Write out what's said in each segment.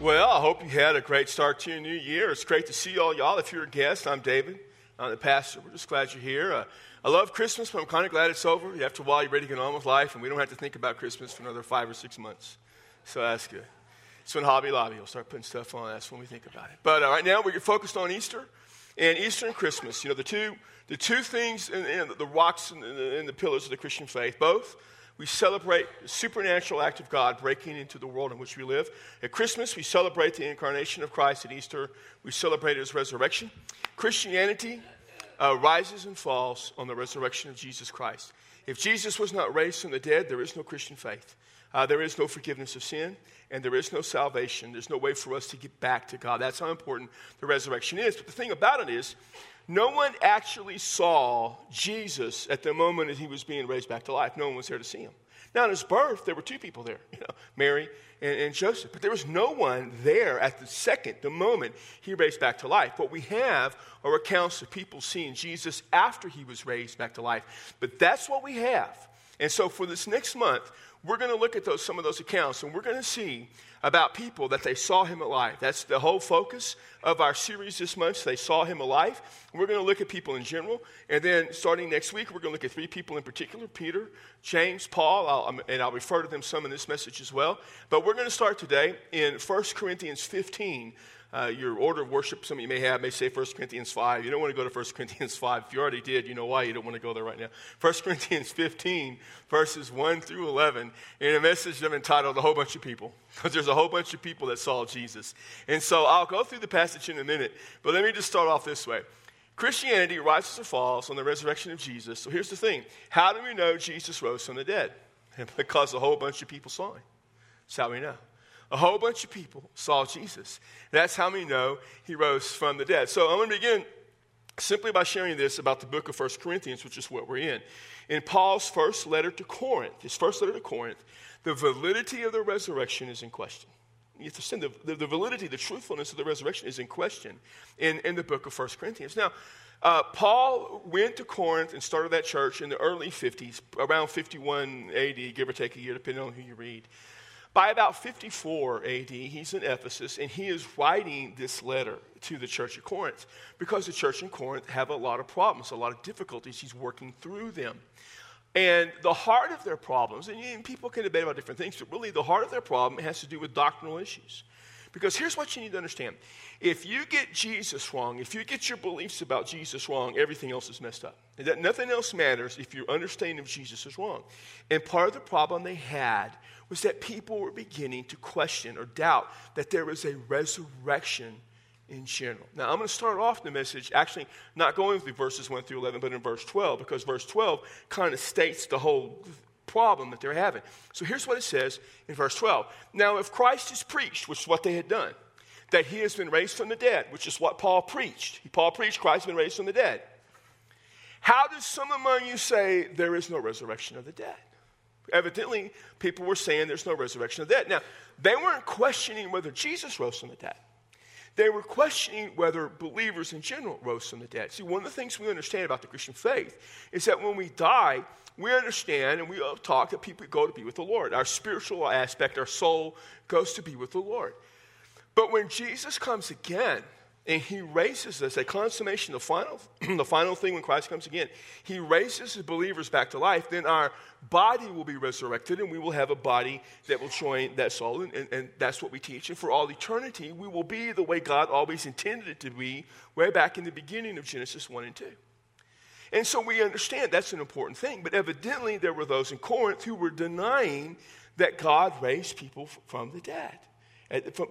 Well, I hope you had a great start to your new year. It's great to see all y'all. If you're a guest, I'm David. I'm the pastor. We're just glad you're here. Uh, I love Christmas, but I'm kind of glad it's over. After a while, you're ready to get on with life, and we don't have to think about Christmas for another five or six months. So that's good. It's when Hobby Lobby will start putting stuff on, that's when we think about it. But uh, right now, we're focused on Easter and Easter and Christmas. You know, the two, the two things, in, in the rocks and the, the pillars of the Christian faith, both we celebrate the supernatural act of God breaking into the world in which we live. At Christmas, we celebrate the incarnation of Christ. At Easter, we celebrate his resurrection. Christianity uh, rises and falls on the resurrection of Jesus Christ. If Jesus was not raised from the dead, there is no Christian faith. Uh, there is no forgiveness of sin, and there is no salvation. There's no way for us to get back to God. That's how important the resurrection is. But the thing about it is, no one actually saw Jesus at the moment that he was being raised back to life. No one was there to see him. Now, at his birth, there were two people there, you know, Mary and, and, Joseph. But there was no one there at the second, the moment he raised back to life. What we have are accounts of people seeing Jesus after he was raised back to life. But that's what we have. And so for this next month, we're going to look at those, some of those accounts and we're going to see about people that they saw him alive. That's the whole focus of our series this month. They saw him alive. We're going to look at people in general. And then starting next week, we're going to look at three people in particular Peter, James, Paul, I'll, and I'll refer to them some in this message as well. But we're going to start today in 1 Corinthians 15, uh, your order of worship, some of you may have, may say 1 Corinthians 5. You don't want to go to 1 Corinthians 5. If you already did, you know why you don't want to go there right now. 1 Corinthians 15, verses 1 through 11, in a message I've entitled A Whole Bunch of People, because there's a whole bunch of people that saw Jesus. And so I'll go through the passage in a minute, but let me just start off this way. Christianity rises or falls on the resurrection of Jesus. So here's the thing how do we know Jesus rose from the dead? Because a whole bunch of people saw him. That's how we know. A whole bunch of people saw Jesus. That's how we know he rose from the dead. So I'm going to begin simply by sharing this about the book of 1 Corinthians, which is what we're in. In Paul's first letter to Corinth, his first letter to Corinth, the validity of the resurrection is in question. You have to the, the, the, validity, the truthfulness of the resurrection is in question in, in the book of 1 Corinthians. Now, uh, Paul went to Corinth and started that church in the early 50s, around 51 AD, give or take a year, depending on who you read. By about 54 AD, he's in Ephesus and he is writing this letter to the church of Corinth because the church in Corinth have a lot of problems, a lot of difficulties. He's working through them. And the heart of their problems, and people can debate about different things, but really the heart of their problem has to do with doctrinal issues. Because here's what you need to understand if you get Jesus wrong, if you get your beliefs about Jesus wrong, everything else is messed up. And that nothing else matters if your understanding of Jesus is wrong. And part of the problem they had was that people were beginning to question or doubt that there was a resurrection in general. Now, I'm going to start off the message actually not going through verses 1 through 11, but in verse 12, because verse 12 kind of states the whole problem that they're having. So here's what it says in verse 12. Now, if Christ is preached, which is what they had done, that he has been raised from the dead, which is what Paul preached. Paul preached Christ has been raised from the dead. How does some among you say there is no resurrection of the dead? Evidently, people were saying there's no resurrection of the dead. Now, they weren't questioning whether Jesus rose from the dead. They were questioning whether believers in general rose from the dead. See, one of the things we understand about the Christian faith is that when we die, we understand and we talk that people go to be with the Lord. Our spiritual aspect, our soul, goes to be with the Lord. But when Jesus comes again, and he raises us, a consummation, the final, the final thing when Christ comes again, he raises his believers back to life, then our body will be resurrected and we will have a body that will join that soul. And, and, and, that's what we teach. And for all eternity, we will be the way God always intended it to be, way back in the beginning of Genesis 1 and 2. And so we understand that's an important thing. But evidently, there were those in Corinth who were denying that God raised people from the dead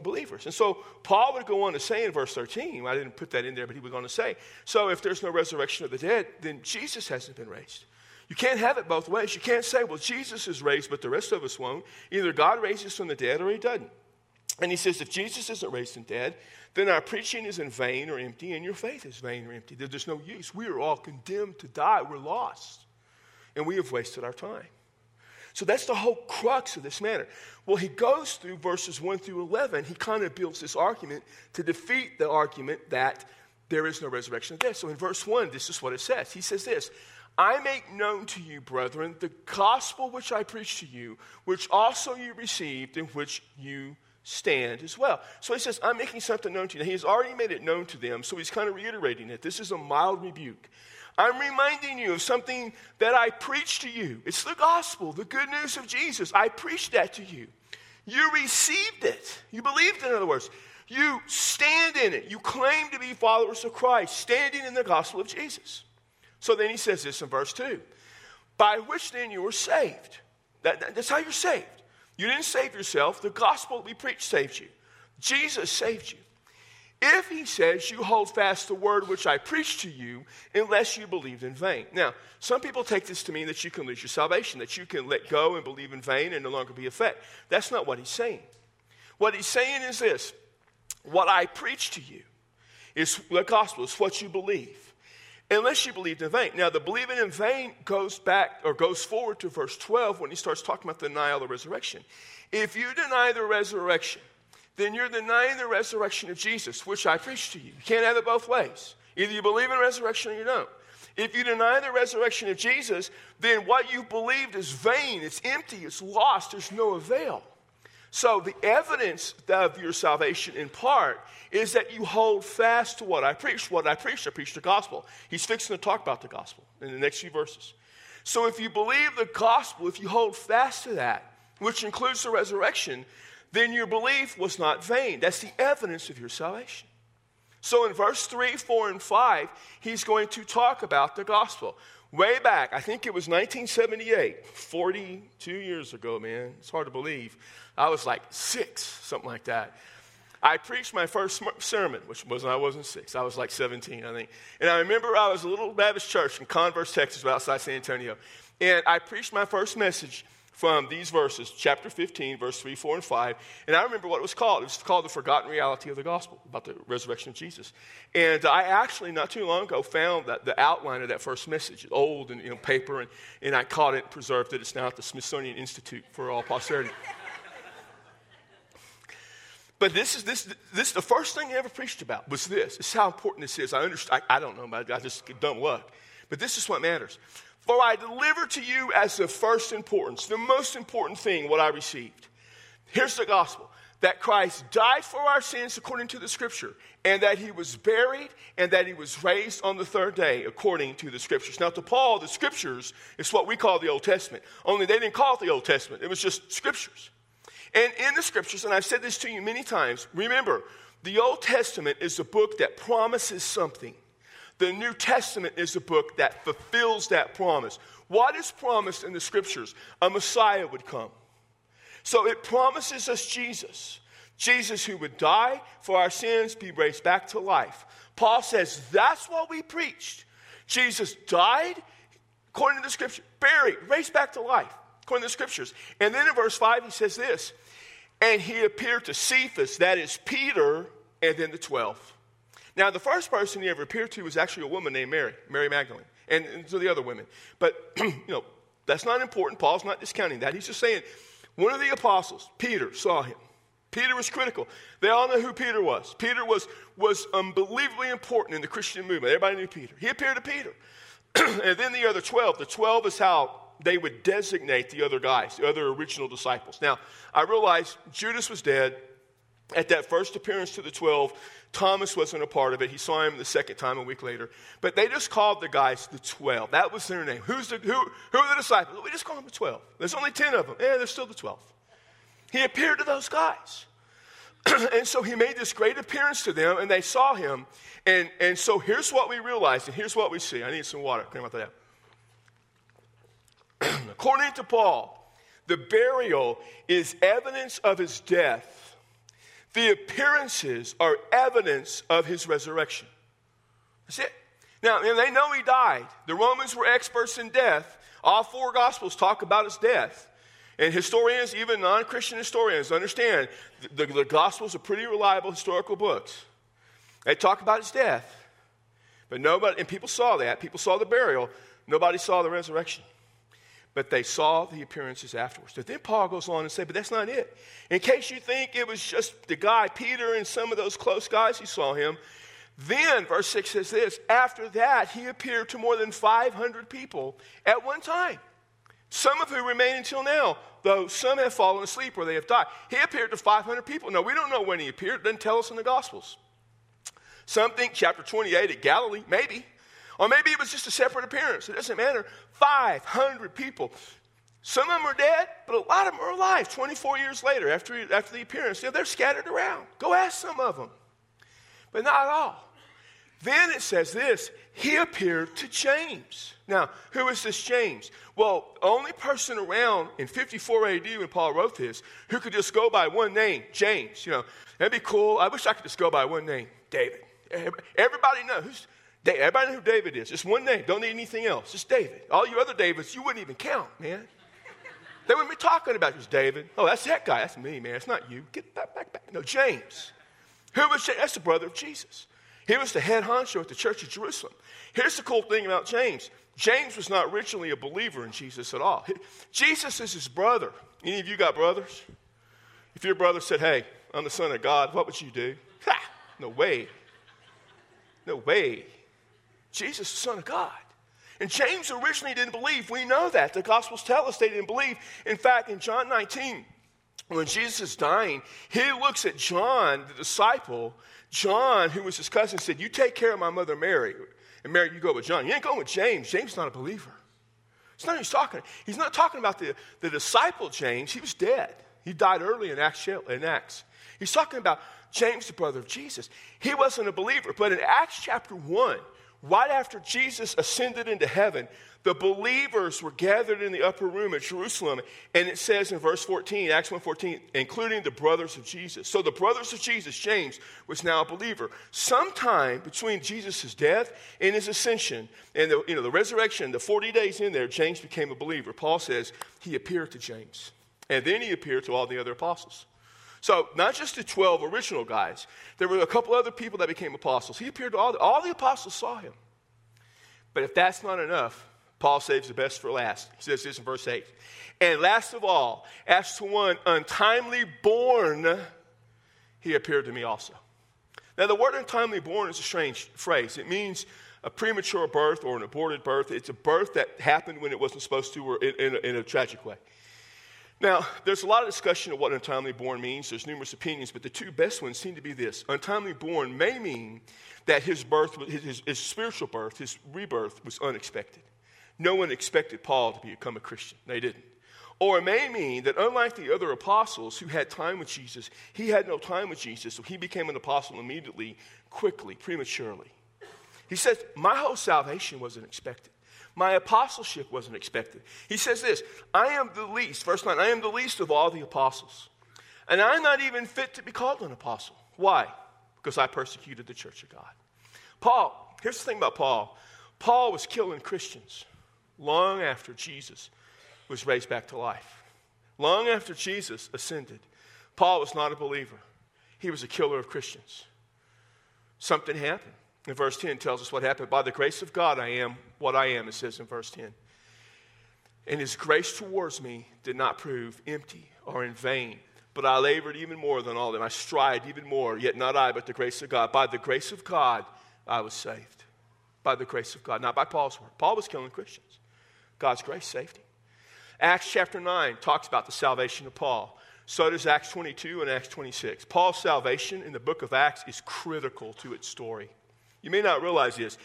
believers. And so Paul would go on to say in verse 13, I didn't put that in there, but he was going to say, so if there's no resurrection of the dead, then Jesus hasn't been raised. You can't have it both ways. You can't say, well, Jesus is raised, but the rest of us won't. Either God raises from the dead or he doesn't. And he says, if Jesus isn't raised from the dead, then our preaching is in vain or empty, and your faith is vain or empty. There's no use. We are all condemned to die. We're lost. And we have wasted our time. So that's the whole crux of this matter. Well, he goes through verses 1 through 11. He kind of builds this argument to defeat the argument that there is no resurrection of death. So in verse 1, this is what it says. He says this I make known to you, brethren, the gospel which I preached to you, which also you received, in which you stand as well. So he says, I'm making something known to you. Now, he has already made it known to them, so he's kind of reiterating it. This is a mild rebuke. I'm reminding you of something that I preached to you. It's the gospel, the good news of Jesus. I preached that to you. You received it. You believed, in other words. You stand in it. You claim to be followers of Christ, standing in the gospel of Jesus. So then he says this in verse 2 By which then you were saved. That, that, that's how you're saved. You didn't save yourself. The gospel we preached saved you. Jesus saved you. If he says you hold fast the word which I preached to you, unless you believed in vain. Now, some people take this to mean that you can lose your salvation, that you can let go and believe in vain and no longer be effect. That's not what he's saying. What he's saying is this what I preach to you is the gospel, is what you believe unless you believed in vain. Now, the believing in vain goes back or goes forward to verse 12 when he starts talking about the denial of the resurrection. If you deny the resurrection, then you're denying the resurrection of Jesus, which I preach to you. You can't have it both ways. Either you believe in resurrection or you don't. If you deny the resurrection of Jesus, then what you believed is vain, it's empty, it's lost, there's no avail. So, the evidence of your salvation, in part, is that you hold fast to what I preached. What I preached, I preached the gospel. He's fixing to talk about the gospel in the next few verses. So, if you believe the gospel, if you hold fast to that, which includes the resurrection, then your belief was not vain. That's the evidence of your salvation. So, in verse 3, 4, and 5, he's going to talk about the gospel. Way back, I think it was 1978, 42 years ago, man. It's hard to believe. I was like six, something like that. I preached my first sermon, which was I wasn't six. I was like 17, I think. And I remember I was a little Baptist church in Converse, Texas, outside San Antonio. And I preached my first message from these verses, chapter 15, verse 3, 4, and 5. And I remember what it was called. It was called The Forgotten Reality of the Gospel, about the resurrection of Jesus. And I actually, not too long ago, found that the outline of that first message, old and you know, paper, and, and I caught it, preserved it. It's now at the Smithsonian Institute for all posterity. But this is this this the first thing he ever preached about was this. It's how important this is. I understand. I, I don't know it. I just dumb luck. But this is what matters. For I deliver to you as the first importance, the most important thing, what I received. Here's the gospel that Christ died for our sins according to the scripture, and that he was buried, and that he was raised on the third day according to the scriptures. Now, to Paul, the scriptures is what we call the Old Testament, only they didn't call it the Old Testament, it was just scriptures. And in the scriptures, and I've said this to you many times, remember, the Old Testament is a book that promises something. The New Testament is a book that fulfills that promise. What is promised in the scriptures? A Messiah would come. So it promises us Jesus. Jesus who would die for our sins, be raised back to life. Paul says that's what we preached. Jesus died, according to the scripture, buried, raised back to life according to the scriptures. And then in verse 5, he says this And he appeared to Cephas, that is Peter, and then the 12. Now, the first person he ever appeared to was actually a woman named Mary, Mary Magdalene, and, and the other women. But, you know, that's not important. Paul's not discounting that. He's just saying one of the apostles, Peter, saw him. Peter was critical. They all know who Peter was. Peter was, was unbelievably important in the Christian movement. Everybody knew Peter. He appeared to Peter. and then the other 12. The 12 is how they would designate the other guys, the other original disciples. Now, I realize Judas was dead. At that first appearance to the 12, Thomas wasn't a part of it. He saw him the second time a week later. But they just called the guys the 12. That was their name. Who's the, who, who are the disciples? We just call them the 12. There's only 10 of them. Yeah, there's still the 12. He appeared to those guys. and so he made this great appearance to them, and they saw him. And, and so here's what we realized, and here's what we see. I need some water. Come about that. According to Paul, the burial is evidence of his death. The appearances are evidence of his resurrection. That's it. Now, they know he died. The Romans were experts in death. All four Gospels talk about his death. And historians, even non Christian historians, understand the, the, the, Gospels are pretty reliable historical books. They talk about his death. But nobody, and people saw that. People saw the burial. Nobody saw the resurrection but they saw the appearances afterwards. But then Paul goes on and says, but that's not it. In case you think it was just the guy, Peter, and some of those close guys who saw him, then, verse 6 says this after that, he appeared to more than 500 people at one time, some of who remain until now, though some have fallen asleep or they have died. He appeared to 500 people. No, we don't know when he appeared. It doesn't tell us in the Gospels. Some think chapter 28 at Galilee, maybe. Or maybe it was just a separate appearance. It doesn't matter. 500 people. Some of them are dead, but a lot of them are alive 24 years later after, after the appearance. You know, they're scattered around. Go ask some of them. But not all. Then it says this He appeared to James. Now, who is this James? Well, only person around in 54 AD when Paul wrote this who could just go by one name, James. You know, that'd be cool. I wish I could just go by one name, David. Everybody knows. Everybody knows who David is. Just one name. Don't need anything else. Just David. All you other Davids, you wouldn't even count, man. They wouldn't be talking about you. David. Oh, that's that guy. That's me, man. It's not you. Get that back, back. No, James. Who was James? That's the brother of Jesus. He was the head honcho at the church of Jerusalem. Here's the cool thing about James James was not originally a believer in Jesus at all. Jesus is his brother. Any of you got brothers? If your brother said, Hey, I'm the son of God, what would you do? Ha! No way. No way. Jesus the son of God. And James originally didn't believe. We know that. The Gospels tell us they didn't believe. In fact, in John 19, when Jesus is dying, he looks at John, the disciple. John, who was his cousin, said, You take care of my mother Mary. And Mary, you go with John. You ain't going with James. James is not a believer. It's not he's talking. He's not talking about the, the disciple James. He was dead. He died early in Acts, in Acts. He's talking about James, the brother of Jesus. He wasn't a believer. But in Acts chapter 1, right after Jesus ascended into heaven, the believers were gathered in the upper room at Jerusalem, and it says in verse 14, Acts 1:14, including the brothers of Jesus. So the brothers of Jesus, James, was now a believer. Sometime between Jesus' death and his ascension and the, you know, the resurrection, the 40 days in there, James became a believer. Paul says he appeared to James, and then he appeared to all the other apostles. So, not just the 12 original guys, there were a couple other people that became apostles. He appeared to all the, all the apostles saw him. But if that's not enough, Paul saves the best for last. He says this in verse 8. And last of all, as to one untimely born, he appeared to me also. Now, the word untimely born is a strange phrase. It means a premature birth or an aborted birth. It's a birth that happened when it wasn't supposed to or in, in, a, in a tragic way. Now, there's a lot of discussion of what untimely born means. There's numerous opinions, but the two best ones seem to be this. Untimely born may mean that his birth, his, his, his spiritual birth, his rebirth was unexpected. No one expected Paul to become a Christian. They didn't. Or it may mean that unlike the other apostles who had time with Jesus, he had no time with Jesus, so he became an apostle immediately, quickly, prematurely. He says, My whole salvation wasn't expected. My apostleship wasn't expected. He says this I am the least, verse 9, I am the least of all the apostles. And I'm not even fit to be called an apostle. Why? Because I persecuted the church of God. Paul, here's the thing about Paul Paul was killing Christians long after Jesus was raised back to life. Long after Jesus ascended, Paul was not a believer. He was a killer of Christians. Something happened. And verse 10 tells us what happened. By the grace of God, I am what I am, it says in verse 10. And his grace towards me did not prove empty or in vain, but I labored even more than all them. I strived even more, yet not I, but the grace of God. By the grace of God, I was saved. By the grace of God, not by Paul's work. Paul was killing Christians. God's grace saved him. Acts chapter 9 talks about the salvation of Paul. So does Acts 22 and Acts 26. Paul's salvation in the book of Acts is critical to its story. You may not realize this,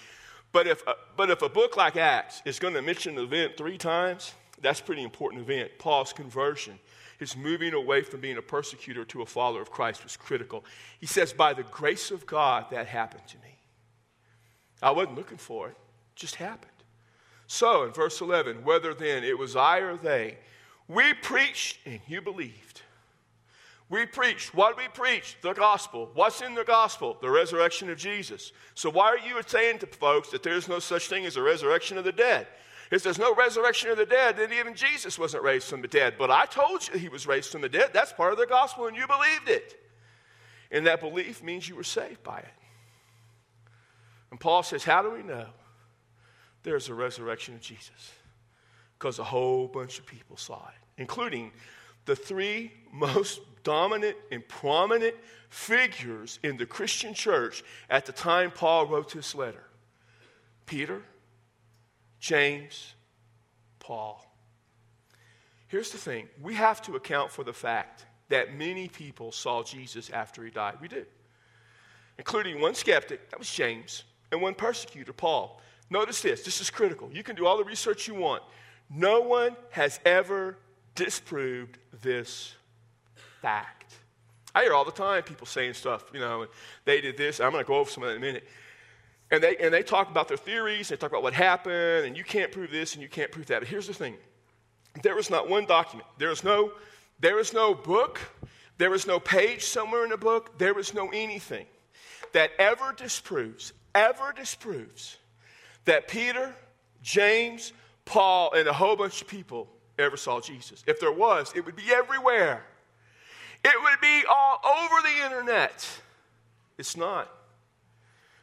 but if, uh, but if a book like Acts is going to mention an event three times, that's a pretty important event. Paul's conversion, his moving away from being a persecutor to a follower of Christ was critical. He says, By the grace of God, that happened to me. I wasn't looking for it, it just happened. So, in verse 11, whether then it was I or they, we preached and you believed. We preached. What we preached? The gospel. What's in the gospel? The resurrection of Jesus. So why are you saying to folks that there's no such thing as a resurrection of the dead? If there's no resurrection of the dead, then even Jesus wasn't raised from the dead. But I told you he was raised from the dead. That's part of the gospel, and you believed it. And that belief means you were saved by it. And Paul says, How do we know there's a resurrection of Jesus? Because a whole bunch of people saw it, including the three most dominant and prominent figures in the Christian church at the time Paul wrote this letter Peter, James, Paul. Here's the thing we have to account for the fact that many people saw Jesus after he died. We do, including one skeptic, that was James, and one persecutor, Paul. Notice this this is critical. You can do all the research you want. No one has ever disproved this fact. I hear all the time people saying stuff, you know, they did this. I'm going to go over some of that in a minute. And they, and they talk about their theories, they talk about what happened, and you can't prove this and you can't prove that. But here's the thing there is not one document, there is no, there is no book, there is no page somewhere in the book, there is no anything that ever disproves, ever disproves that Peter, James, Paul, and a whole bunch of people ever saw Jesus. If there was, it would be everywhere. It would be all over the internet. It's not.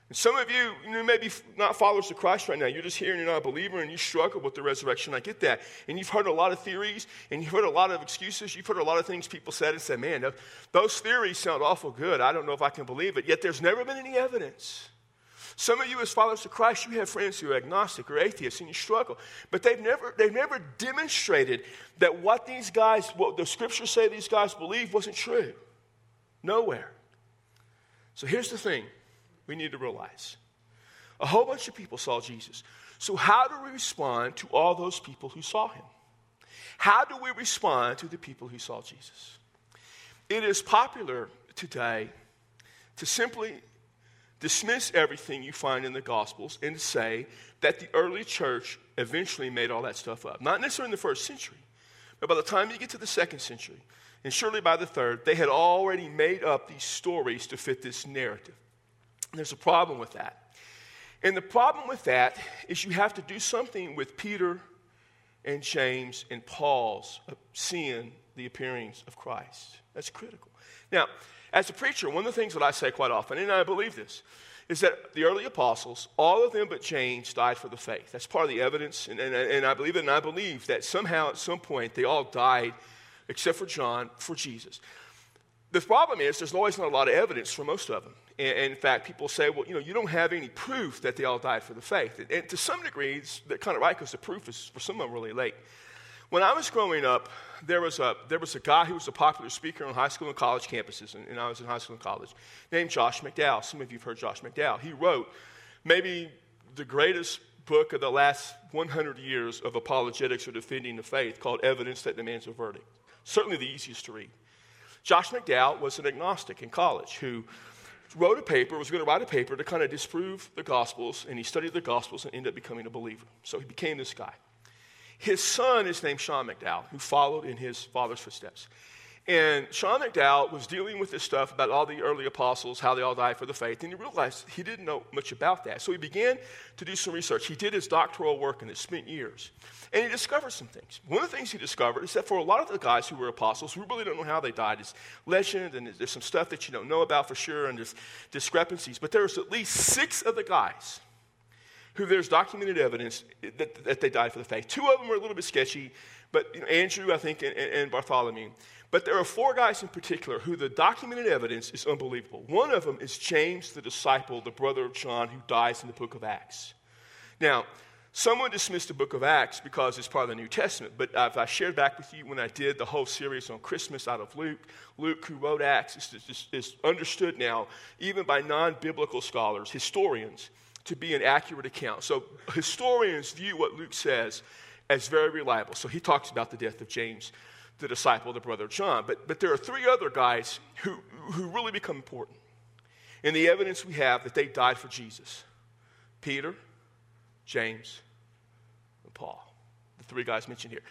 And some of you, you know, maybe not followers of Christ right now. You're just here and you're not a believer and you struggle with the resurrection. I get that. And you've heard a lot of theories and you've heard a lot of excuses. You've heard a lot of things people said and said, man, those theories sound awful good. I don't know if I can believe it. Yet there's never been any evidence. Some of you, as followers of Christ, you have friends who are agnostic or atheists and you struggle. But they've never, they've never demonstrated that what these guys, what the scriptures say these guys believe wasn't true. Nowhere. So here's the thing we need to realize. A whole bunch of people saw Jesus. So, how do we respond to all those people who saw him? How do we respond to the people who saw Jesus? It is popular today to simply dismiss everything you find in the Gospels and say that the early church eventually made all that stuff up. Not necessarily in the first century, but by the time you get to the second century, and surely by the third, they had already made up these stories to fit this narrative. There's a problem with that. And the problem with that is you have to do something with Peter and James and Paul's uh, seeing the appearings of Christ. That's critical. Now, as a preacher, one of the things that I say quite often, and I believe this, is that the early apostles, all of them but James, died for the faith. That's part of the evidence, and, and, and I believe it, and I believe that somehow at some point they all died, except for John, for Jesus. The problem is there's always not a lot of evidence for most of them. And, and, in fact, people say, well, you know, you don't have any proof that they all died for the faith. And, to some degree, they're kind of right because the proof is for some of them really late. When I was growing up, there was a, there was a guy who was a popular speaker on high school and college campuses, and, and I was in high school and college, named Josh McDowell. Some of you have heard Josh McDowell. He wrote maybe the greatest book of the last 100 years of apologetics or defending the faith called Evidence That Demands a Verdict. Certainly the easiest to read. Josh McDowell was an agnostic in college who wrote a paper, was going to write a paper to kind of disprove the Gospels, and he studied the Gospels and ended up becoming a believer. So he became this guy. His son is named Sean McDowell, who followed in his father's footsteps. And Sean McDowell was dealing with this stuff about all the early apostles, how they all died for the faith, and he realized he didn't know much about that. So he began to do some research. He did his doctoral work and it spent years. And he discovered some things. One of the things he discovered is that for a lot of the guys who were apostles, we really don't know how they died. It's legend, and there's some stuff that you don't know about for sure, and there's discrepancies. But there's at least six of the guys who there's documented evidence that, that they died for the faith. Two of them were a little bit sketchy, but you know, Andrew, I think, and, and Bartholomew. But there are four guys in particular who the documented evidence is unbelievable. One of them is James, the disciple, the brother of John, who dies in the book of Acts. Now, someone dismissed the book of Acts because it's part of the New Testament, but I've, I shared back with you when I did the whole series on Christmas out of Luke. Luke, who wrote Acts, is, is, is understood now, even by non biblical scholars, historians, to be an accurate account. So, historians view what Luke says as very reliable. So, he talks about the death of James the disciple, the brother of John. But, but there are three other guys who, who really become important. And the evidence we have that they died for Jesus Peter, James, and Paul, the three guys mentioned here.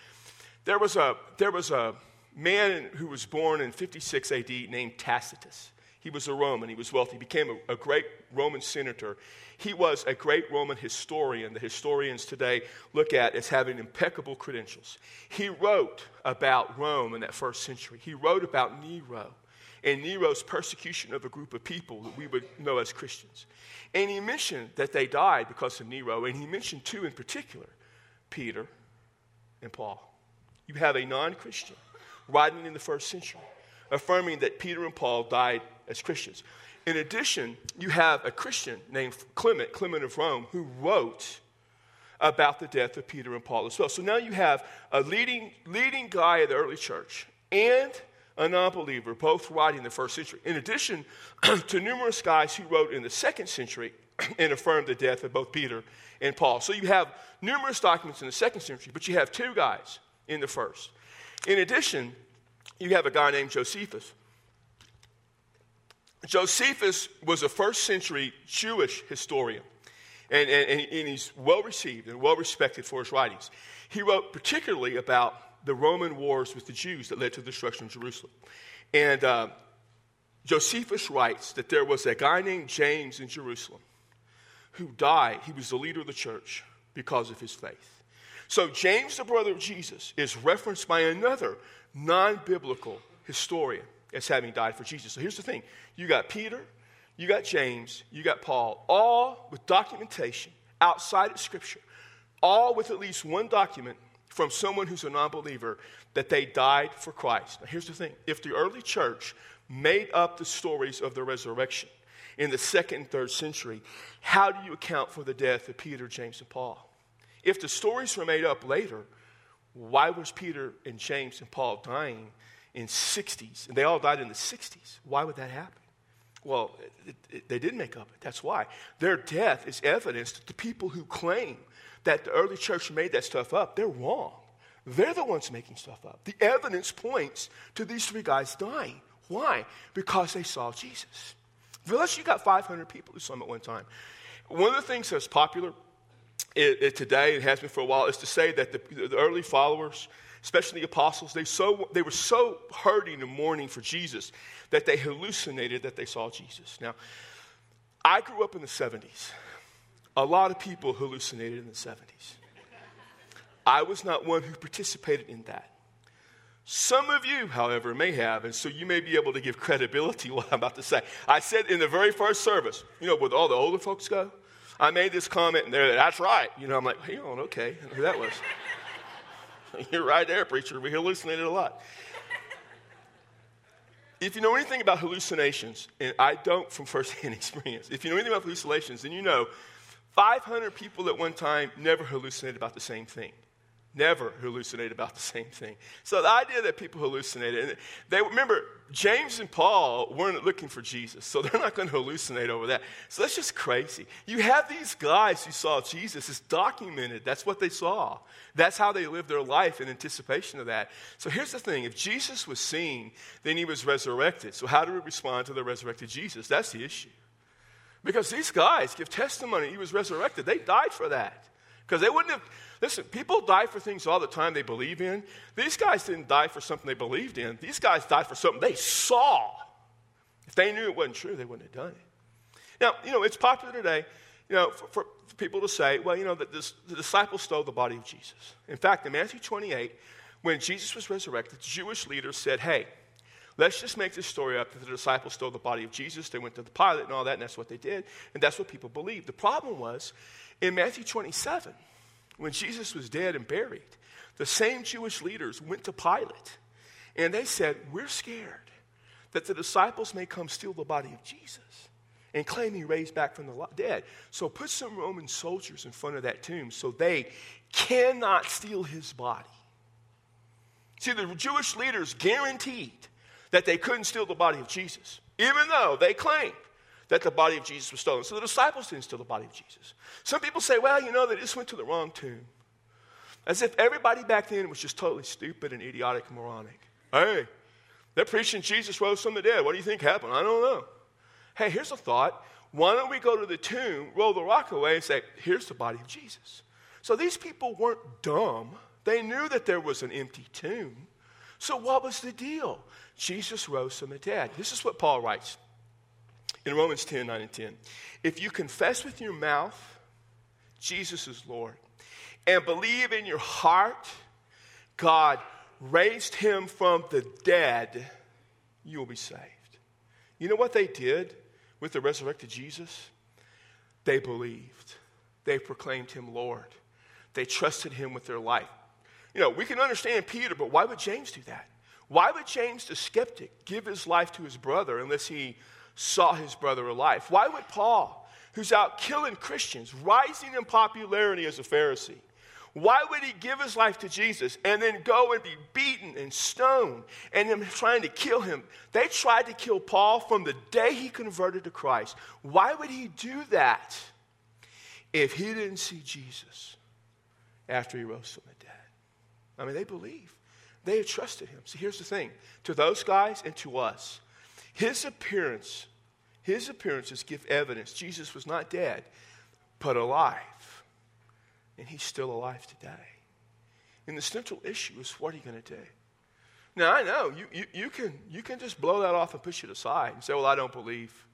There was a, there was a man who was born in 56 AD named Tacitus. He was a Roman, he was wealthy, he became a, a great Roman senator. He was a great Roman historian that historians today look at as having impeccable credentials. He wrote about Rome in that first century. He wrote about Nero and Nero's persecution of a group of people that we would know as Christians. And he mentioned that they died because of Nero, and he mentioned two in particular Peter and Paul. You have a non Christian writing in the first century, affirming that Peter and Paul died as Christians. In addition, you have a Christian named Clement, Clement of Rome, who wrote about the death of Peter and Paul as well. So now you have a leading, leading guy of the early church and a non believer, both writing in the first century, in addition to numerous guys who wrote in the second century and affirmed the death of both Peter and Paul. So you have numerous documents in the second century, but you have two guys in the first. In addition, you have a guy named Josephus. Josephus was a first century Jewish historian, and, and, and he's well received and well respected for his writings. He wrote particularly about the Roman wars with the Jews that led to the destruction of Jerusalem. And uh, Josephus writes that there was a guy named James in Jerusalem who died. He was the leader of the church because of his faith. So, James, the brother of Jesus, is referenced by another non biblical historian as having died for Jesus. So, here's the thing you got Peter, you got James, you got Paul, all with documentation outside of Scripture, all with at least one document from someone who's a non believer that they died for Christ. Now, here's the thing if the early church made up the stories of the resurrection in the second and third century, how do you account for the death of Peter, James, and Paul? If the stories were made up later, why was Peter and James and Paul dying in 60s? And they all died in the 60s. Why would that happen? Well, it, it, they did make up it. That's why. Their death is evidence that the people who claim that the early church made that stuff up, they're wrong. They're the ones making stuff up. The evidence points to these three guys dying. Why? Because they saw Jesus. Unless you got 500 people who saw him at one time. One of the things that's popular it, it today, and has been for a while, is to say that the, the early followers, especially the apostles, they, so, they were so hurting and mourning for Jesus that they hallucinated that they saw Jesus. Now, I grew up in the 70s. A lot of people hallucinated in the 70s. I was not one who participated in that. Some of you, however, may have, and so you may be able to give credibility to what I'm about to say. I said in the very first service, you know, where all the older folks go, I made this comment, and they're like, that's right. You know, I'm like, hang on, okay, who that was. You're right there, preacher. We hallucinated a lot. If you know anything about hallucinations, and I don't from firsthand experience, if you know anything about hallucinations, then you know 500 people at one time never hallucinated about the same thing. Never hallucinated about the same thing. So the idea that people hallucinated, and they remember James and Paul weren't looking for Jesus, so they're not going to hallucinate over that. So that's just crazy. You have these guys who saw Jesus. It's documented. That's what they saw. That's how they lived their life in anticipation of that. So here's the thing: if Jesus was seen, then he was resurrected. So how do we respond to the resurrected Jesus? That's the issue. Because these guys give testimony he was resurrected. They died for that. Because they wouldn't have, listen, people die for things all the time they believe in. These guys didn't die for something they believed in. These guys died for something they saw. If they knew it wasn't true, they wouldn't have done it. Now, you know, it's popular today, you know, for, for people to say, well, you know, that this, the disciples stole the body of Jesus. In fact, in Matthew 28, when Jesus was resurrected, the Jewish leaders said, hey, Let's just make this story up that the disciples stole the body of Jesus. They went to the Pilate and all that, and that's what they did. And that's what people believed. The problem was in Matthew 27, when Jesus was dead and buried, the same Jewish leaders went to Pilate and they said, We're scared that the disciples may come steal the body of Jesus and claim he raised back from the dead. So put some Roman soldiers in front of that tomb so they cannot steal his body. See, the Jewish leaders guaranteed that they couldn't steal the body of Jesus, even though they claimed that the body of Jesus was stolen. So the disciples didn't steal the body of Jesus. Some people say, well, you know, they just went to the wrong tomb. As if everybody back then was just totally stupid and idiotic and moronic. Hey, they're preaching Jesus rose from the dead. What do you think happened? I don't know. Hey, here's a thought. Why don't we go to the tomb, roll the rock away, and say, here's the body of Jesus? So these people weren't dumb. They knew that there was an empty tomb. So what was the deal? Jesus rose from the dead. This is what Paul writes in Romans 10 9 and 10. If you confess with your mouth Jesus is Lord and believe in your heart God raised him from the dead, you will be saved. You know what they did with the resurrected Jesus? They believed, they proclaimed him Lord, they trusted him with their life. You know, we can understand Peter, but why would James do that? Why would James, the skeptic, give his life to his brother unless he saw his brother alive? Why would Paul, who's out killing Christians, rising in popularity as a Pharisee. Why would he give his life to Jesus and then go and be beaten and stoned and them trying to kill him? They tried to kill Paul from the day he converted to Christ. Why would he do that if he didn't see Jesus after he rose from the dead? I mean, they believe. They had trusted him. So here's the thing to those guys and to us, his appearance, his appearances give evidence Jesus was not dead, but alive and he's still alive today. And the central issue is what are you going to do? Now, I know you, you, you, can, you can just blow that off and push it aside and say, well, I don't believe.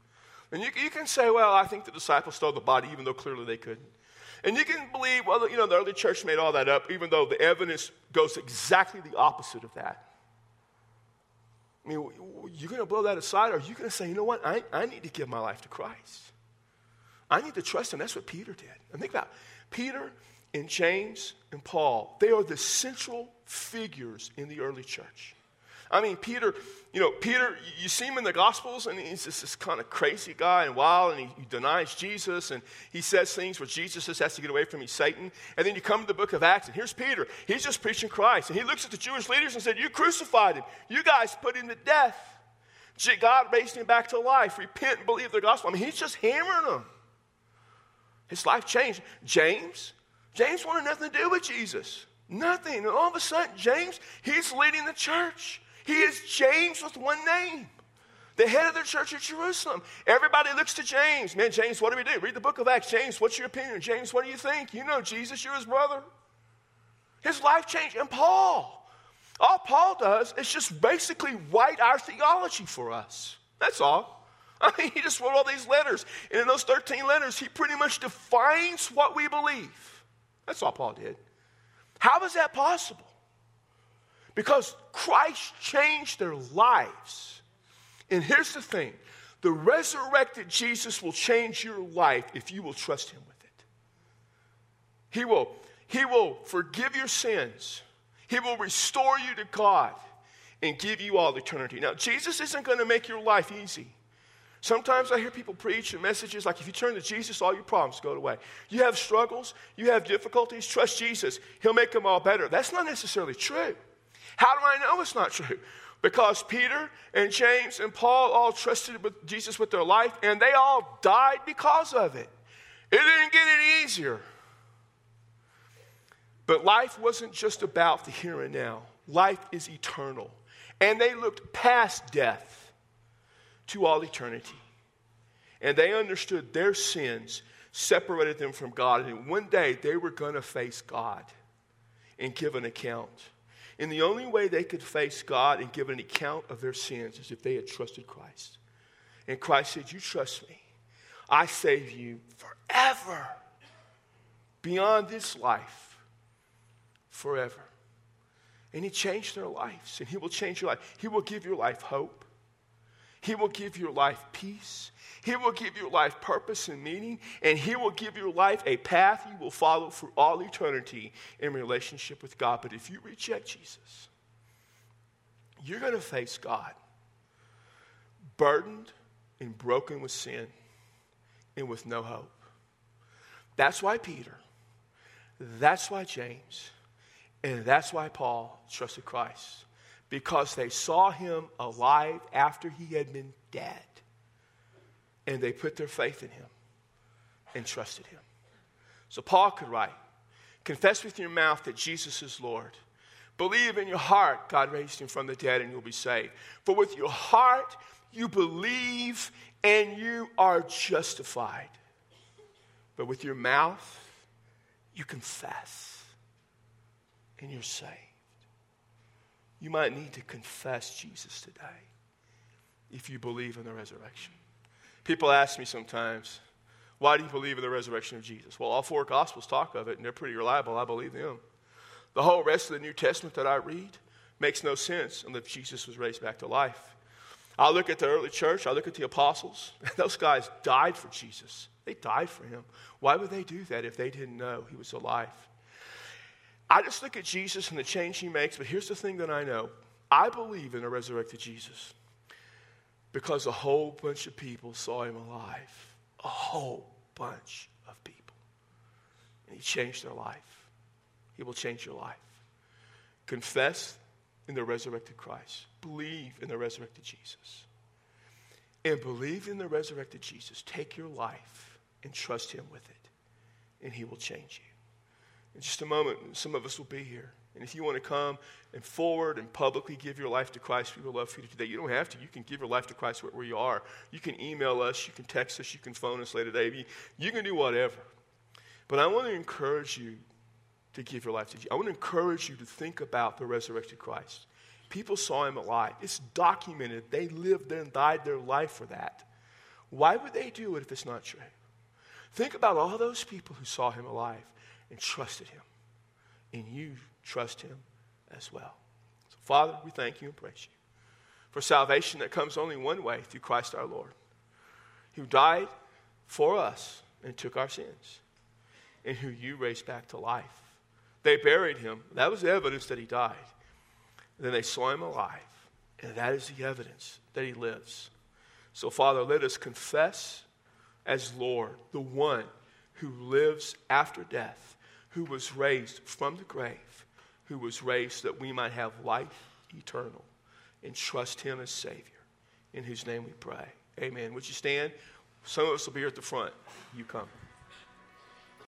And you, you can say, well, I think the disciples stole the body, even though clearly they couldn't. And you can believe, well, you know, the early church made all that up, even though the evidence goes exactly the opposite of that. I mean, you're going to blow that aside, or are you going to say, you know what, I, I need to give my life to Christ? I need to trust him. That's what Peter did. And think about it. Peter and James and Paul, they are the central figures in the early church. I mean, Peter, you know, Peter, you see him in the Gospels, and he's just this kind of crazy guy and wild, and he, he, denies Jesus, and he says things where Jesus just has to get away from him, Satan. And then you come to the book of Acts, and here's Peter. He's just preaching Christ, and he looks at the Jewish leaders and said, You crucified him. You guys put him to death. God raised him back to life. Repent and believe the gospel. I mean, he's just hammering them. His life changed. James, James wanted nothing to do with Jesus. Nothing. And all of a sudden, James, he's leading the church. He is James with one name. The head of the church at Jerusalem. Everybody looks to James. Man, James, what do we do? Read the book of Acts. James, what's your opinion? James, what do you think? You know Jesus, you're his brother. His life changed. And Paul, all Paul does is just basically write our theology for us. That's all. I mean, he just wrote all these letters. And in those 13 letters, he pretty much defines what we believe. That's all Paul did. How is that possible? Because Christ changed their lives. And here's the thing the resurrected Jesus will change your life if you will trust him with it. He will, he will forgive your sins, he will restore you to God and give you all eternity. Now, Jesus isn't going to make your life easy. Sometimes I hear people preach and messages like if you turn to Jesus, all your problems go away. You have struggles, you have difficulties, trust Jesus. He'll make them all better. That's not necessarily true. How do I know it's not true? Because Peter and James and Paul all trusted with Jesus with their life and they all died because of it. It didn't get any easier. But life wasn't just about the here and now, life is eternal. And they looked past death to all eternity. And they understood their sins separated them from God. And one day they were going to face God and give an account. And the only way they could face God and give an account of their sins is if they had trusted Christ. And Christ said, You trust me. I save you forever. Beyond this life, forever. And He changed their lives, and He will change your life. He will give your life hope. He will give your life peace. He will give your life purpose and meaning, and He will give your life a path you will follow for all eternity in relationship with God. But if you reject Jesus, you're going to face God burdened and broken with sin and with no hope. That's why Peter, that's why James, and that's why Paul trusted Christ because they saw him alive after he had been dead. And they put their faith in him and trusted him. So Paul could write Confess with your mouth that Jesus is Lord. Believe in your heart God raised him from the dead and you'll be saved. For with your heart you believe and you are justified. But with your mouth you confess and you're saved. You might need to confess Jesus today if you believe in the resurrection. People ask me sometimes, why do you believe in the resurrection of Jesus? Well, all four Gospels talk of it, and they're pretty reliable. I believe them. The whole rest of the New Testament that I read makes no sense unless Jesus was raised back to life. I look at the early church, I look at the apostles. Those guys died for Jesus. They died for him. Why would they do that if they didn't know he was alive? I just look at Jesus and the change he makes, but here's the thing that I know I believe in a resurrected Jesus because a whole bunch of people saw him alive. A whole bunch of people. And he changed their life. He will change your life. Confess in the resurrected Christ. Believe in the resurrected Jesus. And believe in the resurrected Jesus. Take your life and trust him with it. And he will change you. In just a moment, some of us will be here. And if you want to come and forward and publicly give your life to Christ, we would love for you to do that. You don't have to. You can give your life to Christ where you are. You can email us, you can text us, you can phone us later today. You, can do whatever. But I want to encourage you to give your life to Jesus. I want to encourage you to think about the resurrected Christ. People saw him alive. It's documented. They lived and died their life for that. Why would they do it if it's not true? Think about all those people who saw him alive and trusted him. And you trust him as well. So, Father, we thank you and praise you for salvation that comes only one way through Christ our Lord, who died for us and took our sins, and who you raised back to life. They buried him. That was the evidence that he died. And then they saw him alive, and that is the evidence that he lives. So, Father, let us confess as Lord the one who lives after death, who was raised from the grave, who was raised that we might have life eternal, and trust him as Savior, in whose name we pray. Amen. Would you stand? Some of us will be here at the front. You come.